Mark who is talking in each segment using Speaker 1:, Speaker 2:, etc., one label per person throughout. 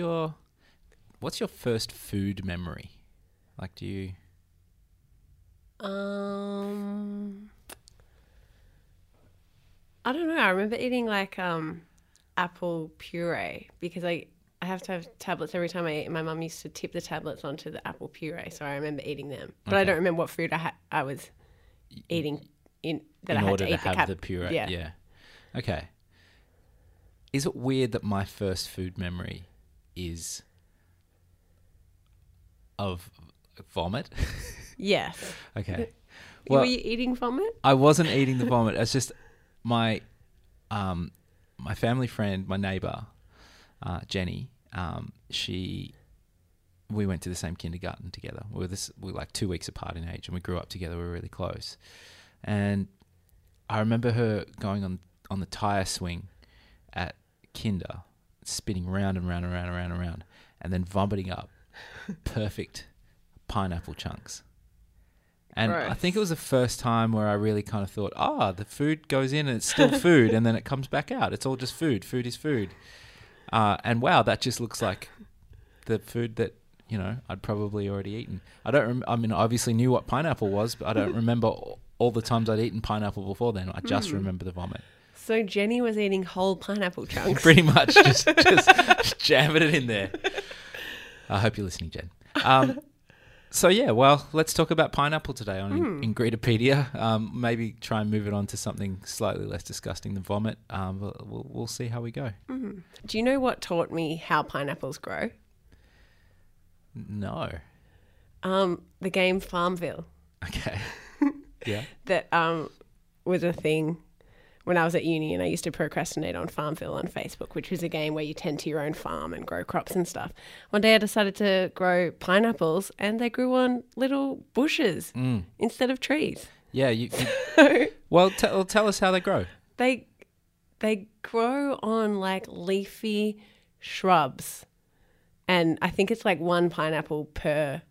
Speaker 1: what's your what's your first food memory? Like, do you?
Speaker 2: Um, I don't know. I remember eating like um, apple puree because I I have to have tablets every time I eat. My mum used to tip the tablets onto the apple puree, so I remember eating them. But I don't remember what food I ha- I was eating in that
Speaker 1: in
Speaker 2: I had
Speaker 1: order
Speaker 2: to
Speaker 1: to,
Speaker 2: eat
Speaker 1: have
Speaker 2: the cap-
Speaker 1: the puree.
Speaker 2: Yeah.
Speaker 1: Yeah. Okay. Is it weird that my first food memory is of vomit?
Speaker 2: Yes.
Speaker 1: okay.
Speaker 2: Were you eating vomit?
Speaker 1: I wasn't eating the vomit. It's just my um my family friend, my neighbor, uh, Jenny. Um, she we went to the same kindergarten together. We were this we were like two weeks apart in age, and we grew up together. We were really close. And I remember her going on on the tire swing at kinder, spinning round and round and round and round and round, and then vomiting up perfect pineapple chunks. And I think it was the first time where I really kind of thought, ah, the food goes in and it's still food, and then it comes back out. It's all just food. Food is food. Uh, and wow, that just looks like the food that you know I'd probably already eaten. I don't. Rem- I mean, I obviously knew what pineapple was, but I don't remember all- all the times I'd eaten pineapple before then. I just remember the vomit.
Speaker 2: So Jenny was eating whole pineapple chunks.
Speaker 1: Pretty much, just just jamming it in there. I hope you're listening, Jen. Um, so yeah, well, let's talk about pineapple today on In- Ingredipedia. Um, maybe try and move it on to something slightly less disgusting than vomit. Um, we'll, we'll, we'll see how we go.
Speaker 2: Do you know what taught me how pineapples grow?
Speaker 1: No.
Speaker 2: Um, the game Farmville.
Speaker 1: Okay. yeah.
Speaker 2: that um, was a thing when I was at uni, and I used to procrastinate on Farmville on Facebook, which was a game where you tend to your own farm and grow crops and stuff. One day I decided to grow pineapples, and they grew on little bushes mm. instead of trees.
Speaker 1: Yeah. You, you- well, tell tell us how they grow.
Speaker 2: They they grow on like leafy shrubs, and I think it's like one pineapple per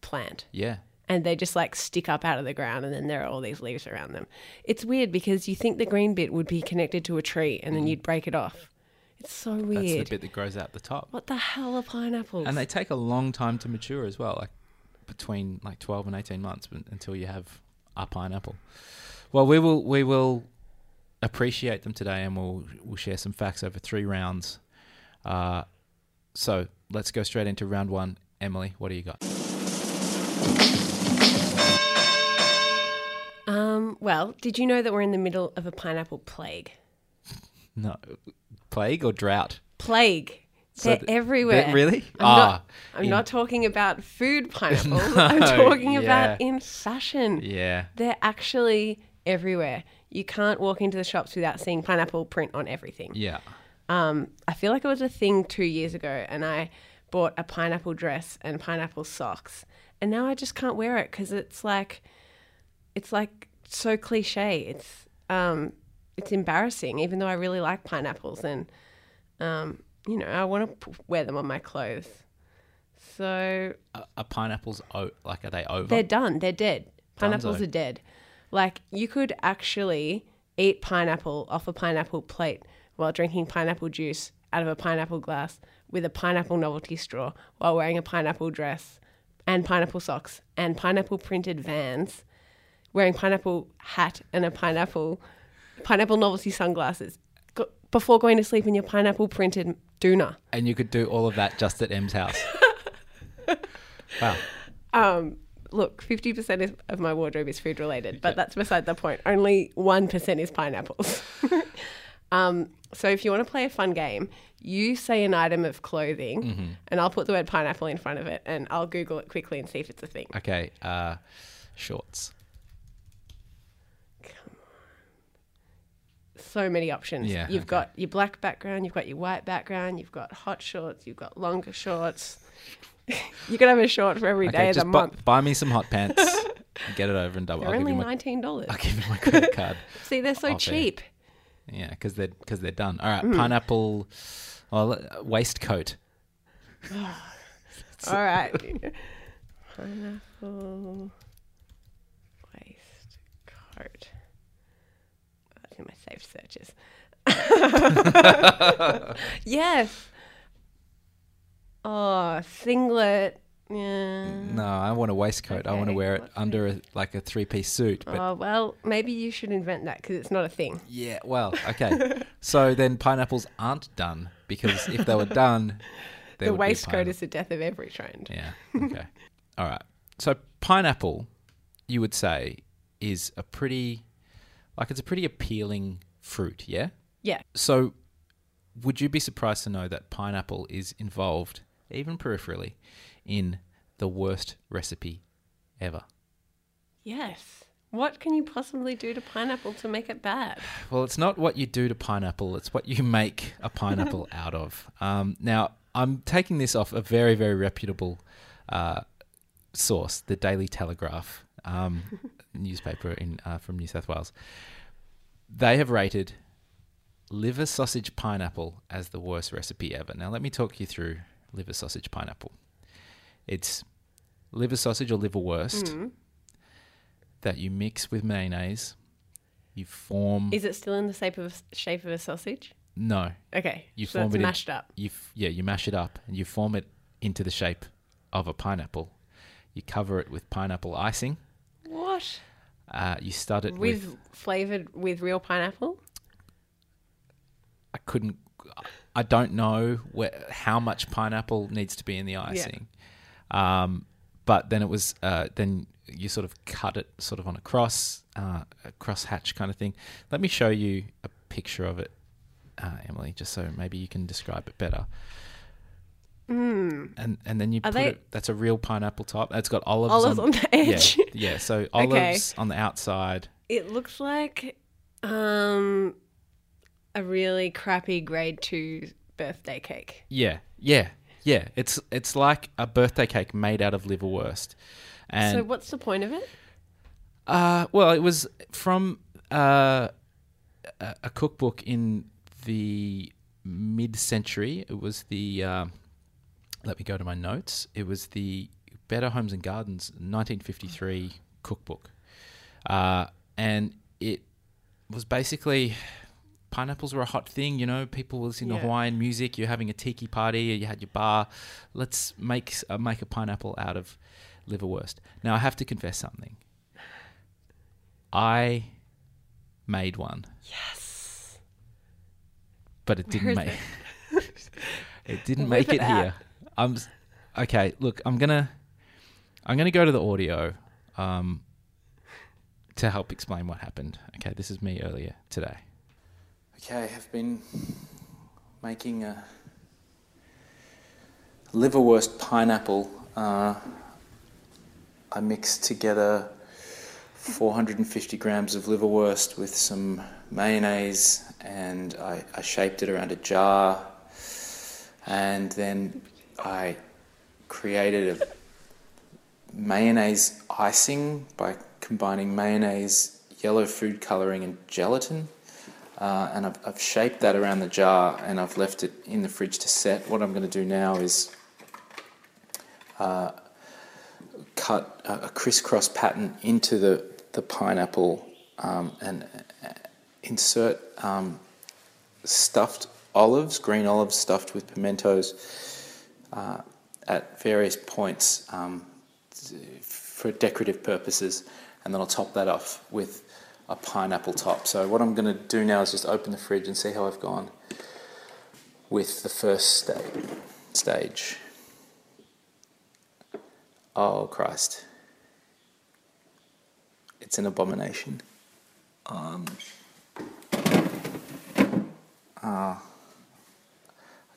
Speaker 2: plant.
Speaker 1: Yeah.
Speaker 2: And they just like stick up out of the ground and then there are all these leaves around them. It's weird because you think the green bit would be connected to a tree and then you'd break it off. It's so weird.
Speaker 1: That's the bit that grows out the top.
Speaker 2: What the hell are pineapples?
Speaker 1: And they take a long time to mature as well, like between like 12 and 18 months until you have a pineapple. Well, we will we will appreciate them today and we'll we'll share some facts over three rounds. Uh, so, let's go straight into round 1. Emily, what do you got?
Speaker 2: Well, did you know that we're in the middle of a pineapple plague?
Speaker 1: No. Plague or drought?
Speaker 2: Plague.
Speaker 1: So
Speaker 2: They're
Speaker 1: th-
Speaker 2: everywhere.
Speaker 1: they're- really?
Speaker 2: I'm,
Speaker 1: Ah,
Speaker 2: not, I'm
Speaker 1: in-
Speaker 2: not talking about food pineapples. I'm talking
Speaker 1: yeah.
Speaker 2: about in fashion.
Speaker 1: Yeah.
Speaker 2: They're actually everywhere. You can't walk into the shops without seeing pineapple print on everything.
Speaker 1: Yeah.
Speaker 2: Um, I feel like it was a thing two years ago, and I bought a pineapple dress and pineapple socks, and now I just can't wear it because it's like, it's like so cliche. It's um, it's embarrassing, even though I really like pineapples, and um, you know, I want to p- wear them on my clothes. So
Speaker 1: Are, are pineapples o- like are they over?
Speaker 2: they're done. They're dead. Pineapples
Speaker 1: Dunzo.
Speaker 2: are dead. Like you could actually eat pineapple off a pineapple plate while drinking pineapple juice out of a pineapple glass with a pineapple novelty straw while wearing a pineapple dress and pineapple socks and pineapple printed vans, wearing pineapple hat and a pineapple pineapple novelty sunglasses go- before going to sleep in your pineapple printed doona.
Speaker 1: and you could do all of that just at M's house. wow.
Speaker 2: Um, look, 50% of my wardrobe is food related, but that's beside the point. Only 1% is pineapples. um, so if you want to play a fun game, you say an item of clothing, and I'll put the word pineapple in front of it, and I'll Google it quickly and see if it's a thing.
Speaker 1: Okay. Uh, shorts.
Speaker 2: So many options.
Speaker 1: Yeah,
Speaker 2: you've
Speaker 1: okay.
Speaker 2: got your black background, you've got your white background, you've got hot shorts, you've got longer shorts. you can have a short for every day
Speaker 1: Okay,
Speaker 2: of the
Speaker 1: just bu-
Speaker 2: month.
Speaker 1: buy me some hot pants. and get it over and double.
Speaker 2: They're
Speaker 1: I'll give,
Speaker 2: only
Speaker 1: you my,
Speaker 2: nineteen dollars.
Speaker 1: I'll give you my credit card.
Speaker 2: See, they're so cheap.
Speaker 1: Yeah, because they're because they're done. All
Speaker 2: right,
Speaker 1: right, pineapple. Well, uh, waistcoat.
Speaker 2: All right. Pineapple waistcoat. In my saved searches. yes. Oh, singlet. Yeah.
Speaker 1: No, I want a waistcoat. I want to wear it under a, like a three piece suit. But
Speaker 2: Oh well, maybe you should invent that because it's not a thing.
Speaker 1: yeah, well, okay. so then pineapples aren't done because if they were done,
Speaker 2: the waistcoat is the death of every trend.
Speaker 1: Yeah. Okay. All right. So pineapple, you would say, is a pretty, like it's a pretty appealing fruit. Yeah.
Speaker 2: Yeah.
Speaker 1: So, would you be surprised to know that pineapple is involved, even peripherally, in the worst recipe ever?
Speaker 2: Yes. What can you possibly do to pineapple to make it bad?
Speaker 1: Well, it's not what you do to pineapple, it's what you make a pineapple out of. Um, now, I'm taking this off a very, very reputable uh, source, the Daily Telegraph um, newspaper in uh, from New South Wales. They have rated liver sausage pineapple as the worst recipe ever. Now, let me talk you through liver sausage pineapple. It's liver sausage or liverwurst
Speaker 2: Mm.
Speaker 1: that you mix with mayonnaise. You form
Speaker 2: Is it still in the shape of shape of a sausage?
Speaker 1: no,
Speaker 2: Okay.
Speaker 1: You
Speaker 2: so
Speaker 1: form
Speaker 2: it's
Speaker 1: it in-
Speaker 2: mashed up.
Speaker 1: you f- yeah you mash it up and you form it into the shape of a pineapple. You cover it with pineapple icing. Uh, you stud it
Speaker 2: With,
Speaker 1: with.
Speaker 2: flavored with real pineapple?
Speaker 1: I couldn't. I don't know where, how much pineapple needs to be in the icing. Um, but then it was uh, then you sort of cut it sort of on a cross, uh, a cross hatch kind of thing. Let me show you a picture of it, uh, Emily, just so maybe you can describe it better.
Speaker 2: Mm.
Speaker 1: And and then you
Speaker 2: Are
Speaker 1: put
Speaker 2: they-
Speaker 1: it. That's a real pineapple top. It's got olives,
Speaker 2: Olives
Speaker 1: on,
Speaker 2: the edge.
Speaker 1: Yeah, yeah. So olives on the outside.
Speaker 2: It looks like um a really crappy grade two birthday cake.
Speaker 1: Yeah, yeah, yeah. It's it's like a birthday cake made out of liverwurst. And
Speaker 2: so what's the point of it?
Speaker 1: Uh, well, it was from uh, a a cookbook in the mid-century. It was the. Uh, let me go to my notes. It was the Better Homes and Gardens 1953 cookbook, uh, and it was basically pineapples were a hot thing. You know, people were listening
Speaker 2: Yeah.
Speaker 1: to Hawaiian music. You're having a tiki party. You had your bar. Let's make uh, make a pineapple out of liverwurst. Now I have to confess something. I made one,
Speaker 2: Yes.
Speaker 1: but it didn't make it didn't
Speaker 2: Whip
Speaker 1: make
Speaker 2: it
Speaker 1: it here. I'm okay. Look, I'm gonna I'm gonna go to the audio um, to help explain what happened. Okay, this is me earlier today. Okay, I've been making a liverwurst pineapple. Uh, I mixed together 450 grams of liverwurst with some mayonnaise and I, I shaped it around a jar and then I created a mayonnaise icing by combining mayonnaise, yellow food coloring, and gelatin. Uh, and I've, I've shaped that around the jar and I've left it in the fridge to set. What I'm going to do now is uh, cut a, a crisscross pattern into the, the pineapple um, and uh, insert um, stuffed olives, green olives stuffed with pimentos uh, at various points um, for decorative purposes, and then I'll top that off with a pineapple top. So what I'm going to do now is just open the fridge and see how I've gone with the first sta- stage. Oh Christ! It's an abomination. Um, uh,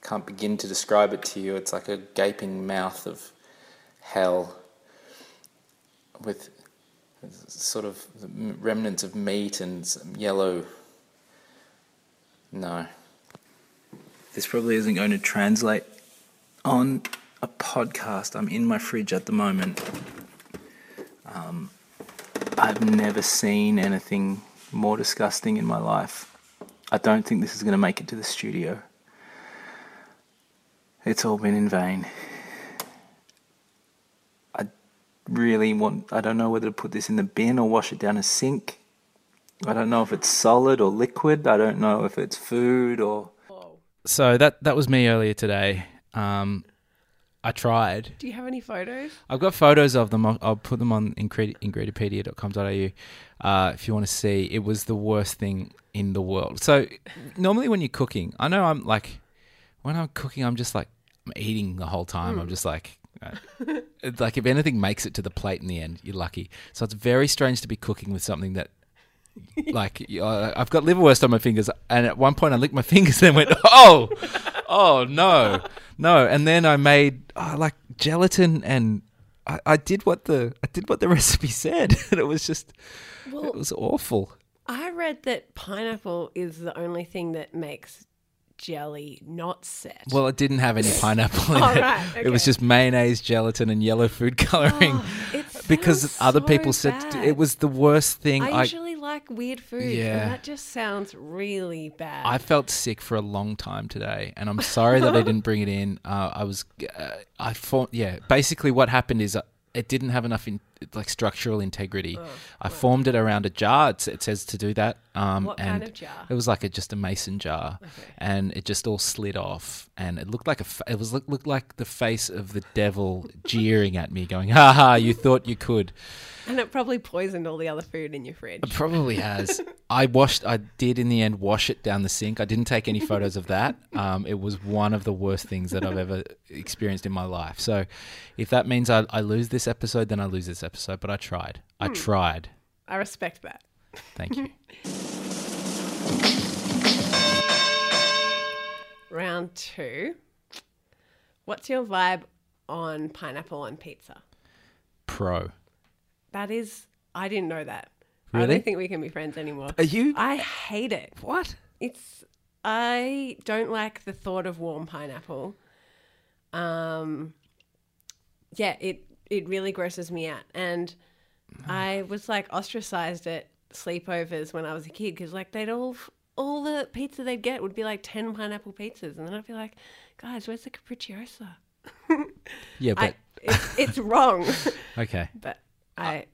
Speaker 1: can't begin to describe it to you. It's like a gaping mouth of hell with sort of remnants of meat and some yellow. No. This probably isn't going to translate on a podcast. I'm in my fridge at the moment. Um, I've never seen anything more disgusting in my life. I don't think this is going to make it to the studio. It's all been in vain. I really want, I don't know whether to put this in the bin or wash it down a sink. I don't know if it's solid or liquid. I don't know if it's food or.
Speaker 2: Whoa.
Speaker 1: So that that was me earlier today. Um, I tried.
Speaker 2: Do you have any photos?
Speaker 1: I've got photos of them. I'll, I'll put them on ingred- ingredipedia.com.au uh, if you want to see. It was the worst thing in the world. So normally when you're cooking, I know I'm like, when I'm cooking, I'm just like, I'm eating the whole time. I'm just like, uh, like if anything makes it to the plate in the end, you're lucky. So it's very strange to be cooking with something that. like I've got liverwurst on my fingers, and at one point I licked my fingers and went, "Oh, oh no, no!" And then I made oh, like gelatin, and I, I did what the I did what the recipe said, and it was just
Speaker 2: Well,
Speaker 1: it was awful.
Speaker 2: I read that pineapple is the only thing that makes jelly not set.
Speaker 1: Well, it didn't have any pineapple in
Speaker 2: Oh,
Speaker 1: it.
Speaker 2: right,
Speaker 1: It was just mayonnaise, gelatin, and yellow food coloring.
Speaker 2: Oh,
Speaker 1: because other
Speaker 2: so
Speaker 1: people said
Speaker 2: bad.
Speaker 1: it was the worst thing.
Speaker 2: I
Speaker 1: I,
Speaker 2: usually like weird food,
Speaker 1: Yeah.
Speaker 2: that just sounds really bad.
Speaker 1: I felt sick for a long time today, and I'm sorry that I didn't bring it in. Uh, I was, uh, I thought, yeah. Basically, what happened is uh, it didn't have enough in, like structural integrity.
Speaker 2: Oh,
Speaker 1: I formed it around a jar. It, it says to do that. Um,
Speaker 2: what
Speaker 1: and
Speaker 2: kind of jar?
Speaker 1: It was like a, just a mason jar,
Speaker 2: Okay.
Speaker 1: and it just all slid off, and it looked like a. Fa- it was look, looked like the face of the devil jeering at me, going, "Ha ha! You thought you could."
Speaker 2: And it probably poisoned all the other food in your fridge.
Speaker 1: It probably has. I washed. I did in the end wash it down the sink. I didn't take any photos of that. Um, it was one of the worst things that I've ever experienced in my life. So, if that means I, I lose this episode, then I lose this episode. But I tried. I tried.
Speaker 2: I respect that.
Speaker 1: Thank you.
Speaker 2: Round two. What's your vibe on pineapple on pizza?
Speaker 1: Pro.
Speaker 2: That is, I didn't know that.
Speaker 1: Really?
Speaker 2: I don't think we can be friends anymore.
Speaker 1: Are you?
Speaker 2: I hate it.
Speaker 1: what?
Speaker 2: It's I don't like the thought of warm pineapple. Um yeah, it it really grosses me out and I was like ostracized at sleepovers when I was a kid cuz like they'd all all the pizza they'd get would be like 10 pineapple pizzas and then I'd be like, "Guys, where's the capricciosa?"
Speaker 1: Yeah, but
Speaker 2: I it's, it's wrong.
Speaker 1: okay.
Speaker 2: but I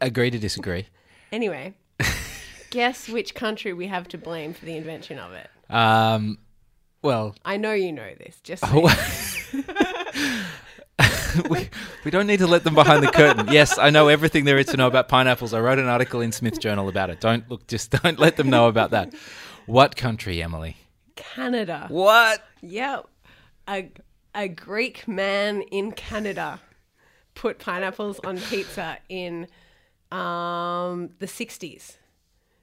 Speaker 1: Agree to disagree.
Speaker 2: anyway, guess which country we have to blame for the invention of it.
Speaker 1: Um, well,
Speaker 2: I know you know this. Just saying.
Speaker 1: we, we don't need to let them behind the curtain. Yes, I know everything there is to know about pineapples. I wrote an article in Smith Journal about it. Don't look, just don't let them know about that. What country, Emily?
Speaker 2: Canada.
Speaker 1: What?
Speaker 2: Yep. A, a Greek man in Canada put pineapples on pizza in um, the 60s.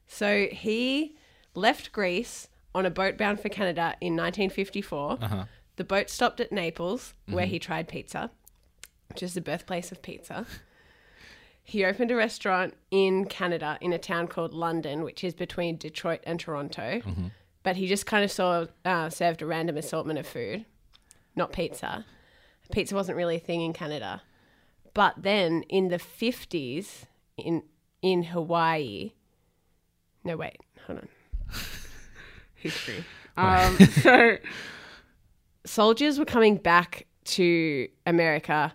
Speaker 2: So he left Greece on a boat bound for Canada in 1954. The boat stopped at Naples, where he tried pizza, which is the birthplace of pizza. He opened a restaurant in Canada in a town called London, which is between Detroit and Toronto. But he just kind of saw uh, served a random assortment of food, not pizza. Pizza wasn't really a thing in Canada. But then in the fifties, in in Hawaii, no wait, hold on, history. Um, so soldiers were coming back to America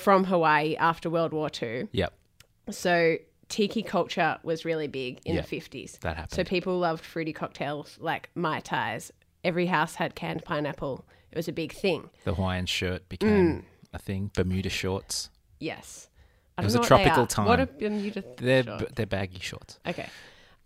Speaker 2: from Hawaii after World War Two.
Speaker 1: Yep,
Speaker 2: So tiki culture was really big in
Speaker 1: Yeah,
Speaker 2: the fifties.
Speaker 1: that happened.
Speaker 2: So people loved fruity cocktails like mai tais. Every house had canned pineapple. It was a big thing.
Speaker 1: the Hawaiian shirt became a thing. Bermuda shorts.
Speaker 2: Yes.
Speaker 1: It was a
Speaker 2: know what they
Speaker 1: tropical time.
Speaker 2: What are Bermuda
Speaker 1: They're
Speaker 2: shorts?
Speaker 1: b- they're baggy shorts.
Speaker 2: Okay.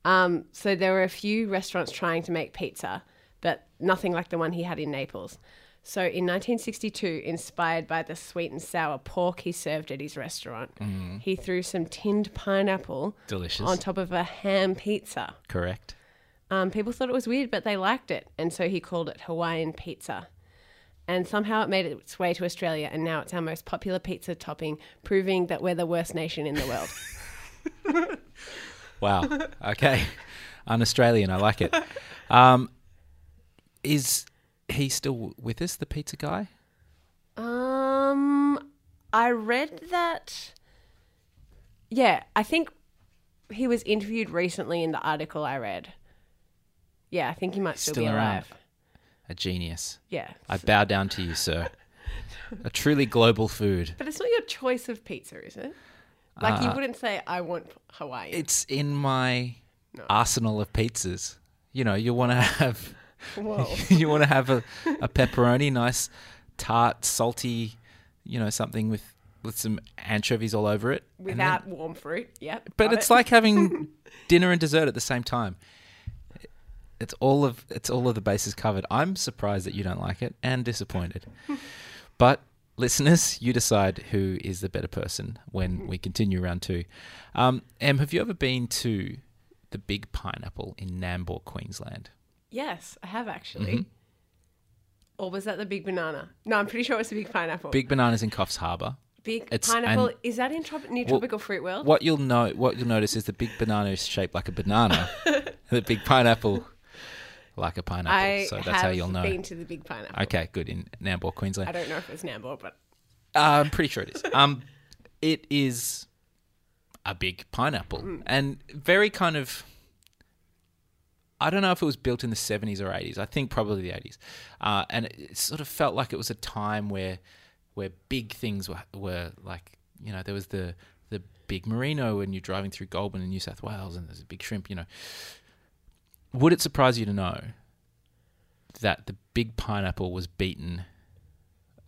Speaker 2: Um, so there were a few restaurants trying to make pizza, but nothing like the one he had in Naples. So in 1962, inspired by the sweet and sour pork he served at his restaurant, he threw some tinned pineapple
Speaker 1: Delicious.
Speaker 2: on top of a ham pizza.
Speaker 1: Correct.
Speaker 2: Um, people thought it was weird, but they liked it, and so he called it Hawaiian pizza. And somehow it made its way to Australia, and now it's our most popular pizza topping, proving that we're the worst nation in the world.
Speaker 1: Wow. Okay. Un-Australian. I like it. Um, is he still with us, the pizza guy?
Speaker 2: Um, I read that. Yeah, I think he was interviewed recently in the article I read. Yeah, I think he might still,
Speaker 1: Still
Speaker 2: be
Speaker 1: around.
Speaker 2: alive.
Speaker 1: A genius.
Speaker 2: Yeah,
Speaker 1: I bow down to you, sir. A truly global food.
Speaker 2: but it's not your choice of pizza, is it? Like you
Speaker 1: Uh,
Speaker 2: wouldn't say, "I want Hawaiian."
Speaker 1: It's in my arsenal of pizzas. You know, you want to have
Speaker 2: Whoa.
Speaker 1: you want to have a, a pepperoni, nice tart, salty, you know, something with with some anchovies all over it. and then-
Speaker 2: Without warm fruit. Yep.
Speaker 1: but it's
Speaker 2: it.
Speaker 1: like having dinner and dessert at the same time. It's all of it's all of the bases covered. I'm surprised that you don't like it and disappointed. but listeners, you decide who is the better person when we continue round two. Um, Em, have you ever been to the Big Pineapple in Nambour, Queensland?
Speaker 2: Yes, I have actually.
Speaker 1: Mm-hmm.
Speaker 2: Or was that the big banana? No, I'm pretty sure it's the big pineapple.
Speaker 1: Big Bananas in Coffs Harbour.
Speaker 2: Big
Speaker 1: it's-
Speaker 2: pineapple.
Speaker 1: and-
Speaker 2: Is that in trop- New
Speaker 1: Well,
Speaker 2: Tropical Fruit World?
Speaker 1: What you'll know, what you'll notice is the big banana is shaped like a banana, the big pineapple like a pineapple.
Speaker 2: I
Speaker 1: so that's
Speaker 2: have
Speaker 1: how you'll know.
Speaker 2: been to the big pineapple.
Speaker 1: Okay, good in Nambour, Queensland.
Speaker 2: I don't know if it's Nambour, but
Speaker 1: Uh, I'm pretty sure it is. Um, it is a big pineapple
Speaker 2: Mm.
Speaker 1: and very kind of. I don't know if it was built in the 70s or 80s. I think probably the 80s, uh, and it, it sort of felt like it was a time where where big things were were like you know there was the the big merino when you're driving through Goulburn in New South Wales and there's a big shrimp. You know, would it surprise you to know that the big pineapple was beaten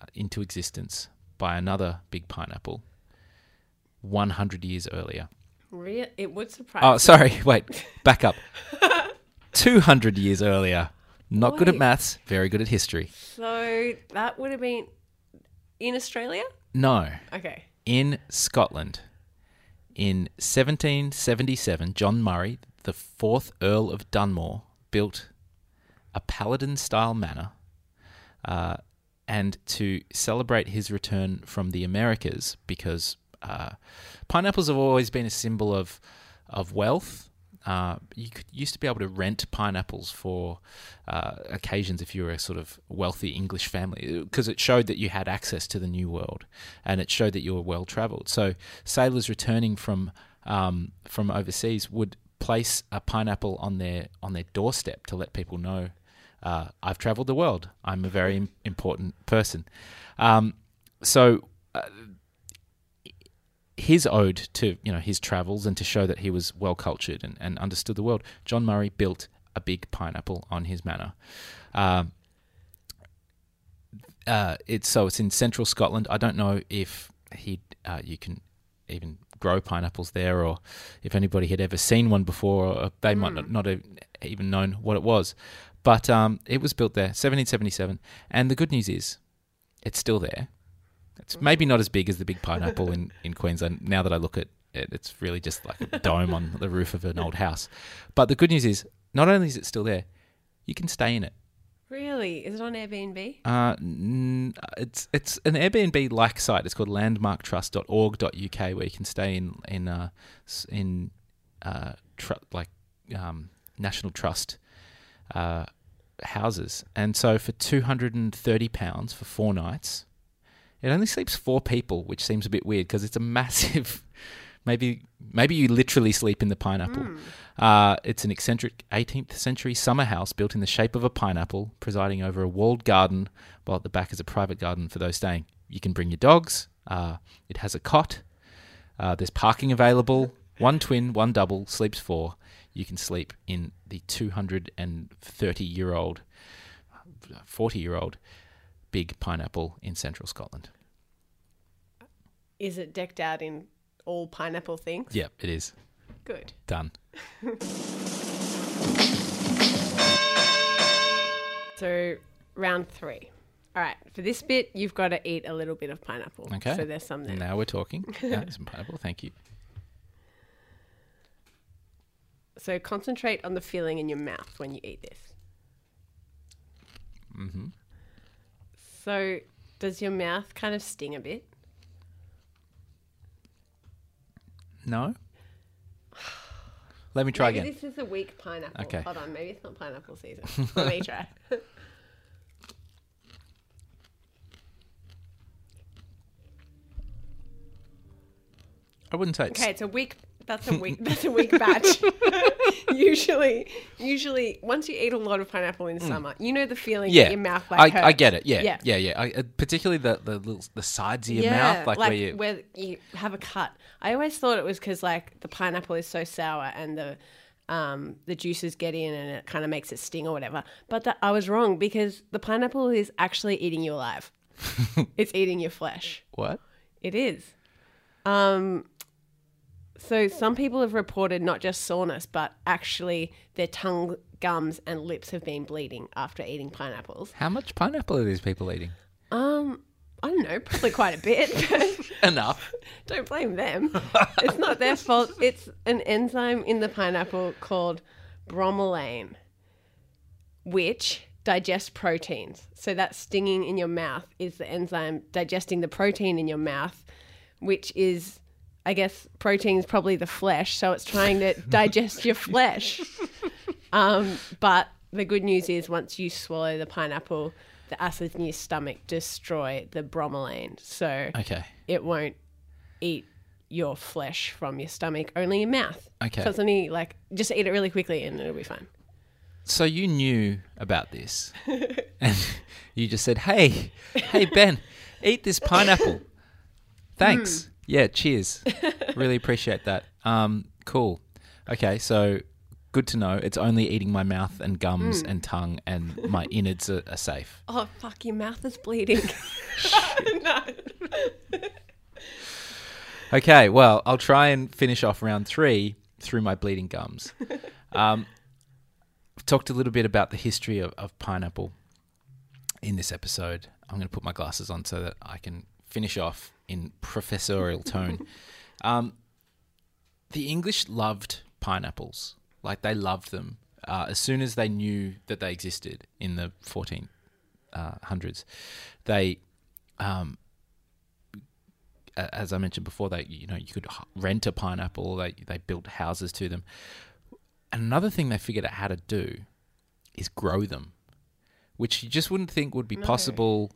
Speaker 1: uh, into existence by another big pineapple 100 years earlier.
Speaker 2: real it would surprise.
Speaker 1: Oh, sorry, wait, back up. 200 years earlier. Not good at maths, very good at history.
Speaker 2: So that would have been in Australia.
Speaker 1: No,
Speaker 2: Okay.
Speaker 1: in Scotland. In 1777, John Murray, the fourth Earl of Dunmore, built a Palladian style manor. Uh, and to celebrate his return from the Americas, because uh, pineapples have always been a symbol of, of wealth. Uh, you could, used to be able to rent pineapples for uh, occasions if you were a sort of wealthy English family, because it showed that you had access to the New World, and it showed that you were well travelled. So sailors returning from um, from overseas would place a pineapple on their on their doorstep to let people know uh, I've travelled the world. I'm a very important person. Um, so uh, his ode to you know his travels and to show that he was well cultured and, and understood the world, John Murray built a big pineapple on his manor. Um, uh, it's so it's in central Scotland. I don't know if he uh, you can even grow pineapples there, or if anybody had ever seen one before, or they might not, not have even known what it was. But um, it was built there, 1777, and the good news is, it's still there. It's maybe not as big as the big pineapple in, in Queensland. Now that I look at it, it's really just like a dome on the roof of an old house. But the good news is, not only is it still there, you can stay in it.
Speaker 2: Really? Is it on Airbnb?
Speaker 1: Uh, n- it's it's an Airbnb like site. It's called landmarktrust.org.uk where you can stay in in uh, in uh, tr- like um, national trust uh, houses. And so for two hundred and thirty pounds for four nights, it only sleeps four people, which seems a bit weird because it's a massive. Maybe maybe you literally sleep in the pineapple. Uh, it's an eccentric 18th century summer house built in the shape of a pineapple, presiding over a walled garden, while at the back is a private garden for those staying. You can bring your dogs. Uh, it has a cot. Uh, there's parking available. One twin, one double, sleeps four. You can sleep in the 230 year old, 40 year old big pineapple in central Scotland.
Speaker 2: Is it decked out in all pineapple things?
Speaker 1: Yep, it is.
Speaker 2: Good.
Speaker 1: Done.
Speaker 2: So round three. All right. For this bit, you've got to eat a little bit of pineapple.
Speaker 1: Okay.
Speaker 2: So there's some there.
Speaker 1: Now we're talking. Yeah, some pineapple. Thank you.
Speaker 2: So concentrate on the feeling in your mouth when you eat this.
Speaker 1: hmm
Speaker 2: So does your mouth kind of sting a bit?
Speaker 1: No? Let me try
Speaker 2: maybe
Speaker 1: again.
Speaker 2: this is a weak pineapple.
Speaker 1: Okay.
Speaker 2: Hold on. Maybe it's not pineapple season. Let me try.
Speaker 1: I wouldn't say it's
Speaker 2: Okay, it's a weak. That's a weak. That's a weak batch. usually, usually, once you eat a lot of pineapple in summer, you know the feeling
Speaker 1: Mm. yeah.
Speaker 2: that your mouth like
Speaker 1: I, I
Speaker 2: hurts.
Speaker 1: get it. Yeah,
Speaker 2: Yeah.
Speaker 1: yeah, yeah. I, uh, particularly the the little the sides of your mouth, like, where you.
Speaker 2: you have a cut. I always thought it was because like the pineapple is so sour and the um, the juices get in and it kind of makes it sting or whatever. But that, I was wrong because the pineapple is actually eating you alive. it's eating your flesh.
Speaker 1: What?
Speaker 2: It is. Um, so some people have reported not just soreness, but actually their tongue, gums, and lips have been bleeding after eating pineapples.
Speaker 1: How much pineapple are these people eating?
Speaker 2: Um, I don't know, probably quite a bit.
Speaker 1: Enough.
Speaker 2: don't blame them. It's not their fault. It's an enzyme in the pineapple called bromelain, which digests proteins. So that stinging in your mouth is the enzyme digesting the protein in your mouth, which is, I guess, protein is probably the flesh. So it's trying to digest your flesh. Um, but the good news is once you swallow the pineapple, the acids in your stomach destroy the bromelain. So
Speaker 1: Okay.
Speaker 2: it won't eat your flesh from your stomach, only your mouth.
Speaker 1: Okay.
Speaker 2: So it's only like just eat it really quickly and it'll be fine.
Speaker 1: So you knew about this, and you just said, "Hey, hey Ben, eat this pineapple." Thanks. Yeah. Cheers. really appreciate that. Um, cool. Okay. So good to know. It's only eating my mouth and gums and tongue, and my innards are, are safe.
Speaker 2: Oh fuck, your mouth is bleeding. no.
Speaker 1: Okay, well, I'll try and finish off round three through my bleeding gums. Um, I've talked a little bit about the history of, of pineapple in this episode. I'm going to put my glasses on so that I can finish off in professorial tone. Um, the English loved pineapples, like they loved them. Uh, as soon as they knew that they existed in the 1400s, they um, as I mentioned before, they you know you could rent a pineapple. They they built houses to them. And another thing they figured out how to do is grow them, which you just wouldn't think would be
Speaker 2: No.
Speaker 1: possible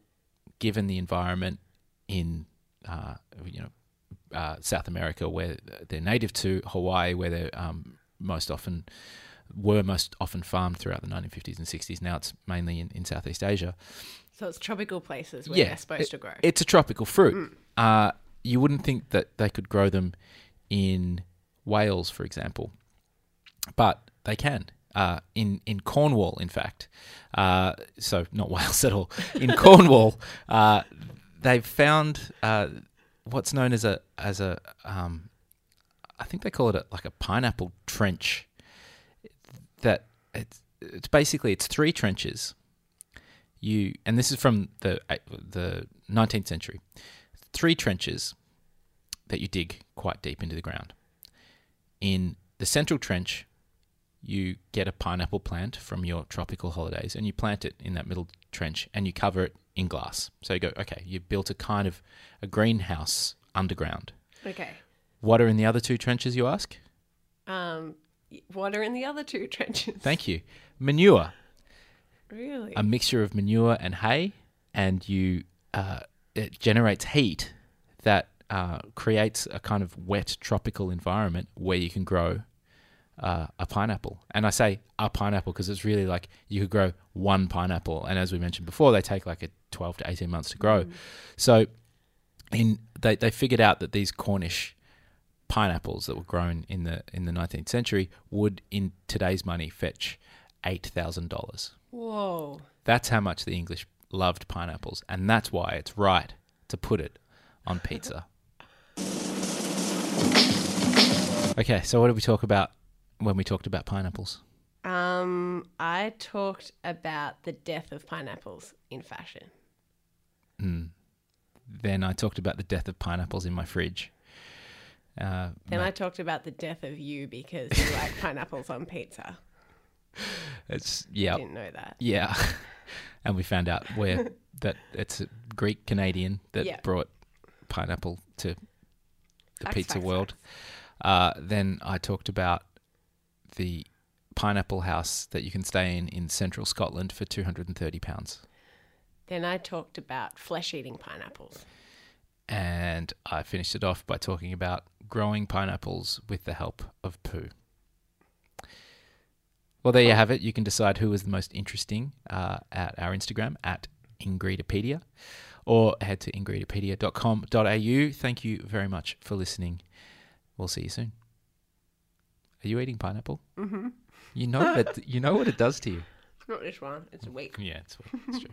Speaker 1: given the environment in uh, you know uh, South America where they're native to Hawaii, where they're um, most often were most often farmed throughout the 1950s and 60s. Now it's mainly in, in Southeast Asia.
Speaker 2: So it's tropical places where
Speaker 1: Yeah,
Speaker 2: they're supposed to grow.
Speaker 1: It's a tropical fruit. Uh, you wouldn't think that they could grow them in Wales, for example, but they can. Uh, in in Cornwall, in fact, uh, so not Wales at all. In Cornwall, uh, they've found uh, what's known as a as a um, I think they call it a, like a pineapple trench. That it's it's basically it's three trenches. You and this is from the the 19th century. Three trenches that you dig quite deep into the ground. In the central trench, you get a pineapple plant from your tropical holidays and you plant it in that middle trench and you cover it in glass. So you go, okay, you've built a kind of a greenhouse underground.
Speaker 2: okay.
Speaker 1: What are in the other two trenches, you ask?
Speaker 2: Um, what are in the other two trenches?
Speaker 1: Thank you. Manure,
Speaker 2: Really?
Speaker 1: a mixture of manure and hay, and you uh, it generates heat that uh, creates a kind of wet tropical environment where you can grow uh, a pineapple. And I say a pineapple because it's really like you could grow one pineapple, and as we mentioned before, they take like a twelve to eighteen months to grow. So, in they they figured out that these Cornish pineapples that were grown in the in the nineteenth century would, in today's money, fetch eight thousand dollars.
Speaker 2: Whoa.
Speaker 1: That's how much the English loved pineapples, and that's why it's right to put it on pizza. okay, so what did we talk about when we talked about pineapples?
Speaker 2: Um, I talked about the death of pineapples in fashion.
Speaker 1: Mm. Then I talked about the death of pineapples in my fridge. Uh,
Speaker 2: Then
Speaker 1: ma-
Speaker 2: I talked about the death of you because you like pineapples on pizza.
Speaker 1: it's yeah,
Speaker 2: Didn't know that.
Speaker 1: yeah, and we found out where that it's a Greek Canadian that
Speaker 2: Yeah.
Speaker 1: brought pineapple to the
Speaker 2: Facts,
Speaker 1: pizza
Speaker 2: facts,
Speaker 1: world. Uh, then I talked about the pineapple house that you can stay in in central Scotland for two hundred and thirty pounds,
Speaker 2: Then I talked about flesh eating pineapples.
Speaker 1: and I finished it off by talking about growing pineapples with the help of poo. Well, there you have it. You can decide who was the most interesting uh, at our Instagram at Ingredipedia or head to ingredipedia.com.au. Thank you very much for listening. We'll see you soon. Are you eating pineapple?
Speaker 2: Mm-hmm.
Speaker 1: You know that you know what it does to you.
Speaker 2: It's Not this one. It's weak.
Speaker 1: Yeah, it's, it's true.